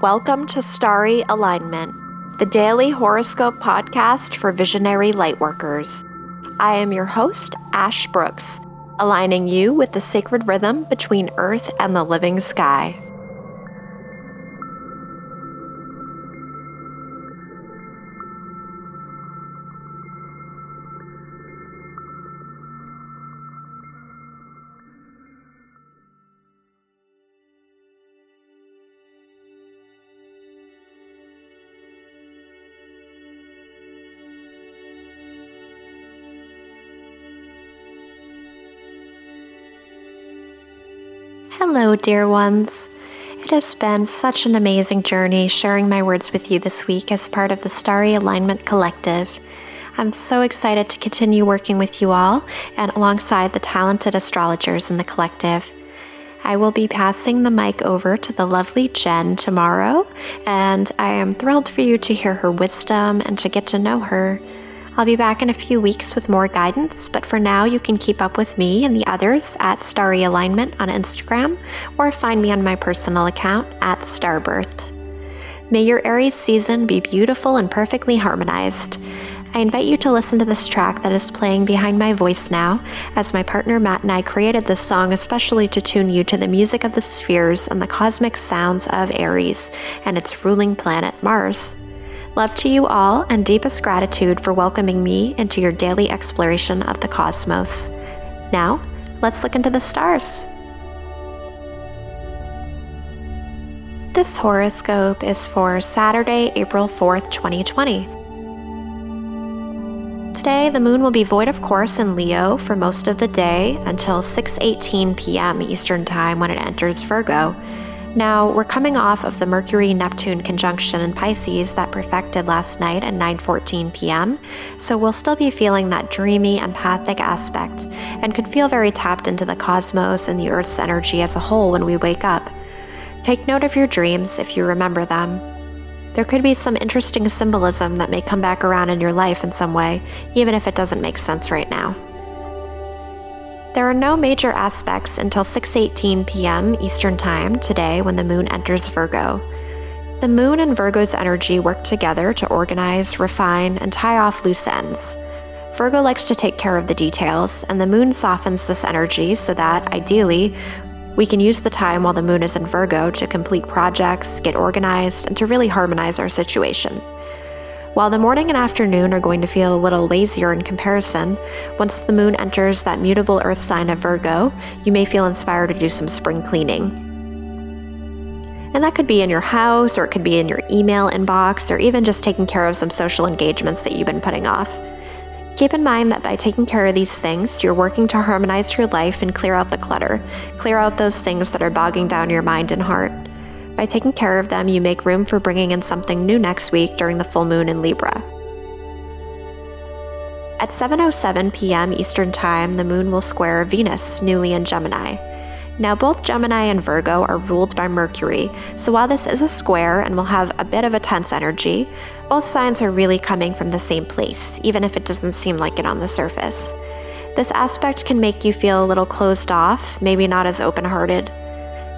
Welcome to Starry Alignment, the daily horoscope podcast for visionary lightworkers. I am your host, Ash Brooks, aligning you with the sacred rhythm between Earth and the living sky. Hello, dear ones. It has been such an amazing journey sharing my words with you this week as part of the Starry Alignment Collective. I'm so excited to continue working with you all and alongside the talented astrologers in the collective. I will be passing the mic over to the lovely Jen tomorrow, and I am thrilled for you to hear her wisdom and to get to know her. I'll be back in a few weeks with more guidance, but for now, you can keep up with me and the others at Starry Alignment on Instagram or find me on my personal account at Starbirth. May your Aries season be beautiful and perfectly harmonized. I invite you to listen to this track that is playing behind my voice now, as my partner Matt and I created this song especially to tune you to the music of the spheres and the cosmic sounds of Aries and its ruling planet Mars. Love to you all and deepest gratitude for welcoming me into your daily exploration of the cosmos. Now, let's look into the stars. This horoscope is for Saturday, April 4th, 2020. Today, the moon will be void of course in Leo for most of the day until 6:18 p.m. Eastern Time when it enters Virgo. Now, we're coming off of the Mercury Neptune conjunction in Pisces that perfected last night at 9:14 p.m., so we'll still be feeling that dreamy, empathic aspect and could feel very tapped into the cosmos and the Earth's energy as a whole when we wake up. Take note of your dreams if you remember them. There could be some interesting symbolism that may come back around in your life in some way, even if it doesn't make sense right now. There are no major aspects until 6:18 p.m. Eastern Time today when the moon enters Virgo. The moon and Virgo's energy work together to organize, refine, and tie off loose ends. Virgo likes to take care of the details, and the moon softens this energy so that, ideally, we can use the time while the moon is in Virgo to complete projects, get organized, and to really harmonize our situation. While the morning and afternoon are going to feel a little lazier in comparison, once the moon enters that mutable earth sign of Virgo, you may feel inspired to do some spring cleaning. And that could be in your house, or it could be in your email inbox, or even just taking care of some social engagements that you've been putting off. Keep in mind that by taking care of these things, you're working to harmonize your life and clear out the clutter, clear out those things that are bogging down your mind and heart. By taking care of them, you make room for bringing in something new next week during the full moon in Libra. At 7:07 p.m. Eastern Time, the moon will square Venus, newly in Gemini. Now, both Gemini and Virgo are ruled by Mercury, so while this is a square and will have a bit of a tense energy, both signs are really coming from the same place, even if it doesn't seem like it on the surface. This aspect can make you feel a little closed off, maybe not as open hearted.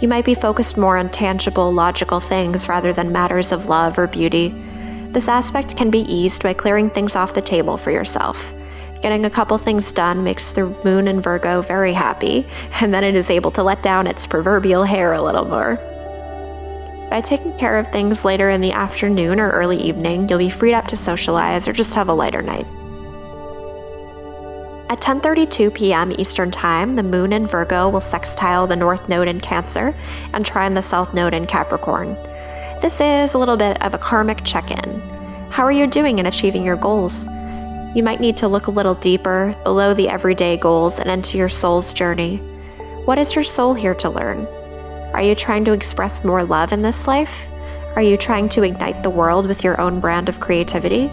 You might be focused more on tangible, logical things rather than matters of love or beauty. This aspect can be eased by clearing things off the table for yourself. Getting a couple things done makes the moon in Virgo very happy, and then it is able to let down its proverbial hair a little more. By taking care of things later in the afternoon or early evening, you'll be freed up to socialize or just have a lighter night. At 10:32 p.m. Eastern Time, the moon in Virgo will sextile the north node in Cancer and trine the south node in Capricorn. This is a little bit of a karmic check-in. How are you doing in achieving your goals? You might need to look a little deeper, below the everyday goals and into your soul's journey. What is your soul here to learn? Are you trying to express more love in this life? Are you trying to ignite the world with your own brand of creativity?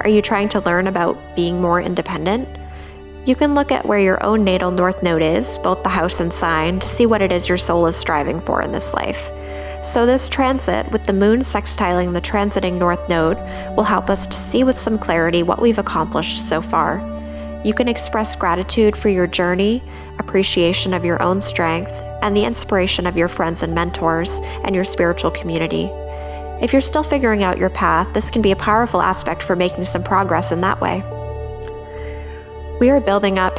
Are you trying to learn about being more independent? You can look at where your own natal north node is, both the house and sign, to see what it is your soul is striving for in this life. So, this transit, with the moon sextiling the transiting north node, will help us to see with some clarity what we've accomplished so far. You can express gratitude for your journey, appreciation of your own strength, and the inspiration of your friends and mentors and your spiritual community. If you're still figuring out your path, this can be a powerful aspect for making some progress in that way. We are building up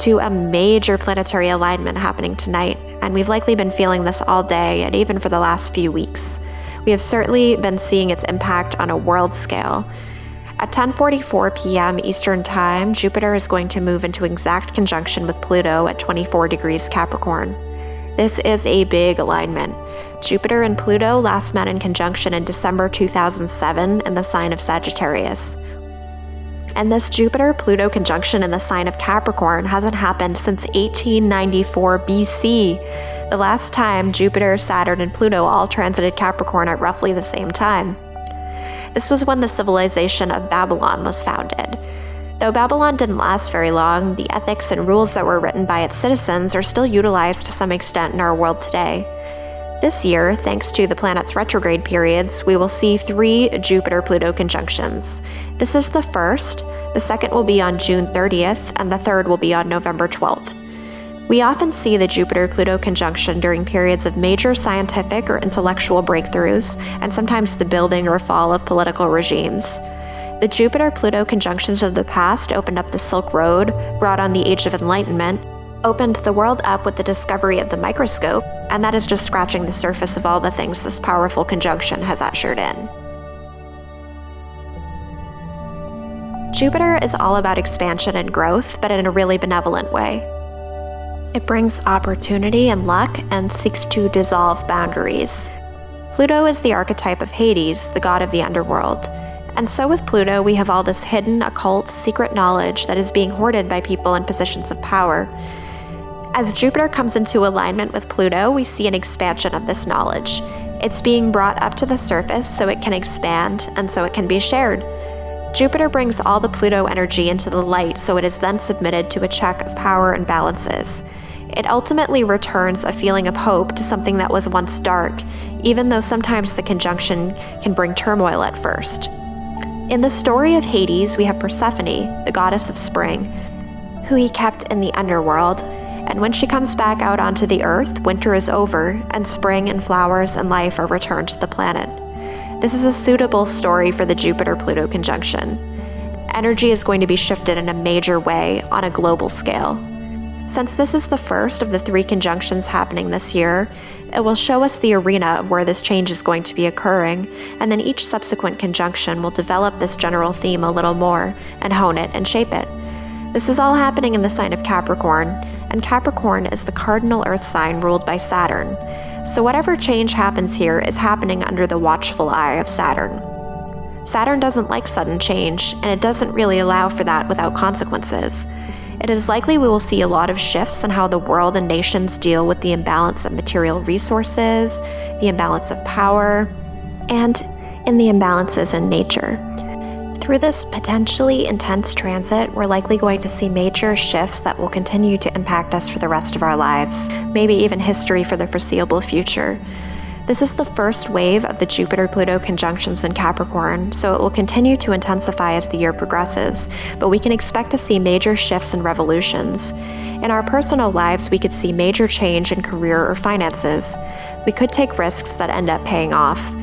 to a major planetary alignment happening tonight, and we've likely been feeling this all day and even for the last few weeks. We have certainly been seeing its impact on a world scale. At 10:44 p.m. Eastern Time, Jupiter is going to move into exact conjunction with Pluto at 24 degrees Capricorn. This is a big alignment. Jupiter and Pluto last met in conjunction in December 2007 in the sign of Sagittarius. And this Jupiter Pluto conjunction in the sign of Capricorn hasn't happened since 1894 BC, the last time Jupiter, Saturn, and Pluto all transited Capricorn at roughly the same time. This was when the civilization of Babylon was founded. Though Babylon didn't last very long, the ethics and rules that were written by its citizens are still utilized to some extent in our world today. This year, thanks to the planet's retrograde periods, we will see three Jupiter Pluto conjunctions. This is the first, the second will be on June 30th, and the third will be on November 12th. We often see the Jupiter Pluto conjunction during periods of major scientific or intellectual breakthroughs, and sometimes the building or fall of political regimes. The Jupiter Pluto conjunctions of the past opened up the Silk Road, brought on the Age of Enlightenment, opened the world up with the discovery of the microscope, and that is just scratching the surface of all the things this powerful conjunction has ushered in. Jupiter is all about expansion and growth, but in a really benevolent way. It brings opportunity and luck and seeks to dissolve boundaries. Pluto is the archetype of Hades, the god of the underworld. And so with Pluto, we have all this hidden, occult, secret knowledge that is being hoarded by people in positions of power. As Jupiter comes into alignment with Pluto, we see an expansion of this knowledge. It's being brought up to the surface so it can expand and so it can be shared. Jupiter brings all the Pluto energy into the light so it is then submitted to a check of power and balances. It ultimately returns a feeling of hope to something that was once dark, even though sometimes the conjunction can bring turmoil at first. In the story of Hades, we have Persephone, the goddess of spring, who he kept in the underworld. And when she comes back out onto the earth, winter is over, and spring and flowers and life are returned to the planet. This is a suitable story for the Jupiter Pluto conjunction. Energy is going to be shifted in a major way on a global scale. Since this is the first of the three conjunctions happening this year, it will show us the arena of where this change is going to be occurring, and then each subsequent conjunction will develop this general theme a little more and hone it and shape it. This is all happening in the sign of Capricorn, and Capricorn is the cardinal earth sign ruled by Saturn. So, whatever change happens here is happening under the watchful eye of Saturn. Saturn doesn't like sudden change, and it doesn't really allow for that without consequences it is likely we will see a lot of shifts in how the world and nations deal with the imbalance of material resources, the imbalance of power, and in the imbalances in nature. Through this potentially intense transit, we're likely going to see major shifts that will continue to impact us for the rest of our lives, maybe even history for the foreseeable future. This is the first wave of the Jupiter Pluto conjunctions in Capricorn, so it will continue to intensify as the year progresses, but we can expect to see major shifts and revolutions. In our personal lives, we could see major change in career or finances. We could take risks that end up paying off.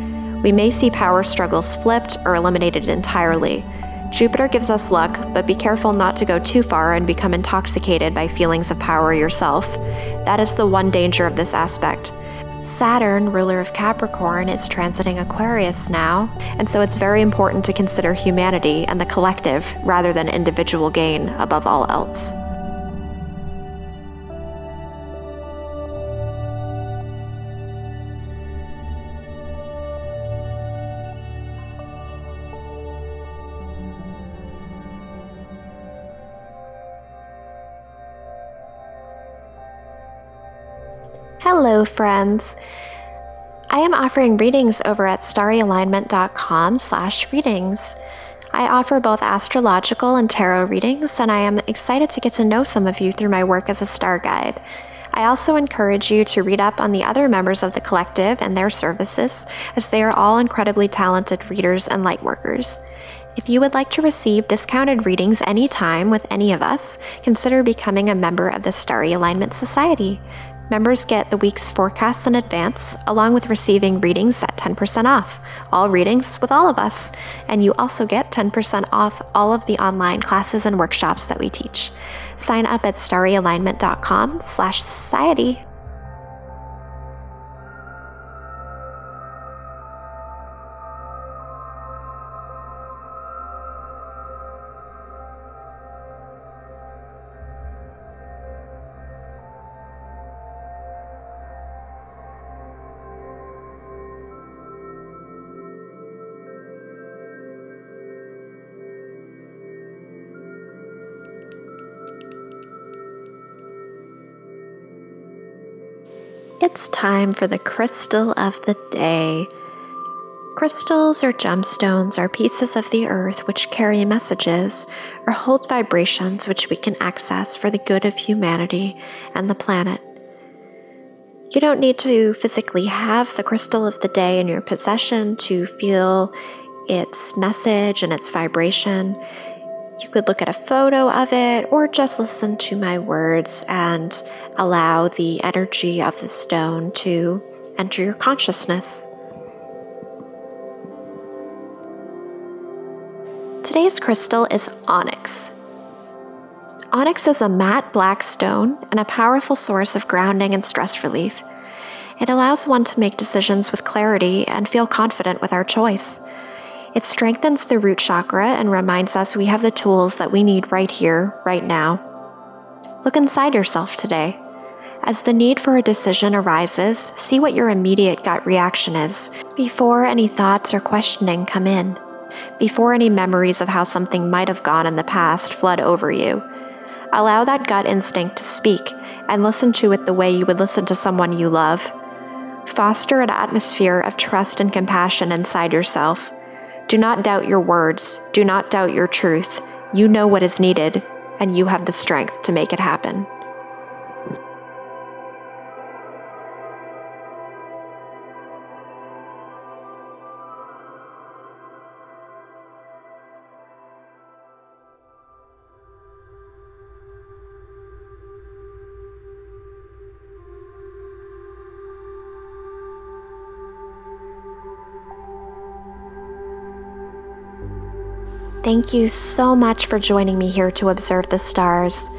We may see power struggles flipped or eliminated entirely. Jupiter gives us luck, but be careful not to go too far and become intoxicated by feelings of power yourself. That is the one danger of this aspect. Saturn, ruler of Capricorn, is transiting Aquarius now, and so it's very important to consider humanity and the collective rather than individual gain above all else. Hello, friends. I am offering readings over at starryalignment.com slash readings. I offer both astrological and tarot readings, and I am excited to get to know some of you through my work as a star guide. I also encourage you to read up on the other members of the collective and their services, as they are all incredibly talented readers and lightworkers. If you would like to receive discounted readings anytime with any of us, consider becoming a member of the Starry Alignment Society. Members get the week's forecasts in advance, along with receiving readings at 10% off. All readings with all of us. And you also get 10% off all of the online classes and workshops that we teach. Sign up at starryalignment.com slash society. It's time for the crystal of the day. Crystals or gemstones are pieces of the earth which carry messages or hold vibrations which we can access for the good of humanity and the planet. You don't need to physically have the crystal of the day in your possession to feel its message and its vibration. You could look at a photo of it or just listen to my words and allow the energy of the stone to enter your consciousness. Today's crystal is onyx. Onyx is a matte black stone and a powerful source of grounding and stress relief. It allows one to make decisions with clarity and feel confident with our choice. It strengthens the root chakra and reminds us we have the tools that we need right here, right now. Look inside yourself today. As the need for a decision arises, see what your immediate gut reaction is before any thoughts or questioning come in, before any memories of how something might have gone in the past flood over you. Allow that gut instinct to speak and listen to it the way you would listen to someone you love. Foster an atmosphere of trust and compassion inside yourself. Do not doubt your words. Do not doubt your truth. You know what is needed, and you have the strength to make it happen. Thank you so much for joining me here to observe the stars.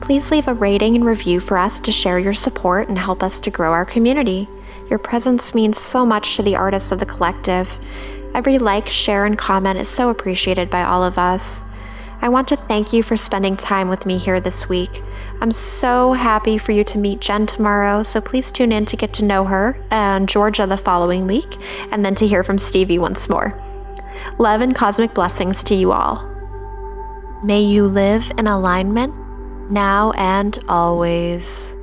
Please leave a rating and review for us to share your support and help us to grow our community. Your presence means so much to the artists of the collective. Every like, share, and comment is so appreciated by all of us. I want to thank you for spending time with me here this week. I'm so happy for you to meet Jen tomorrow, so please tune in to get to know her and Georgia the following week, and then to hear from Stevie once more. Love and cosmic blessings to you all. May you live in alignment now and always.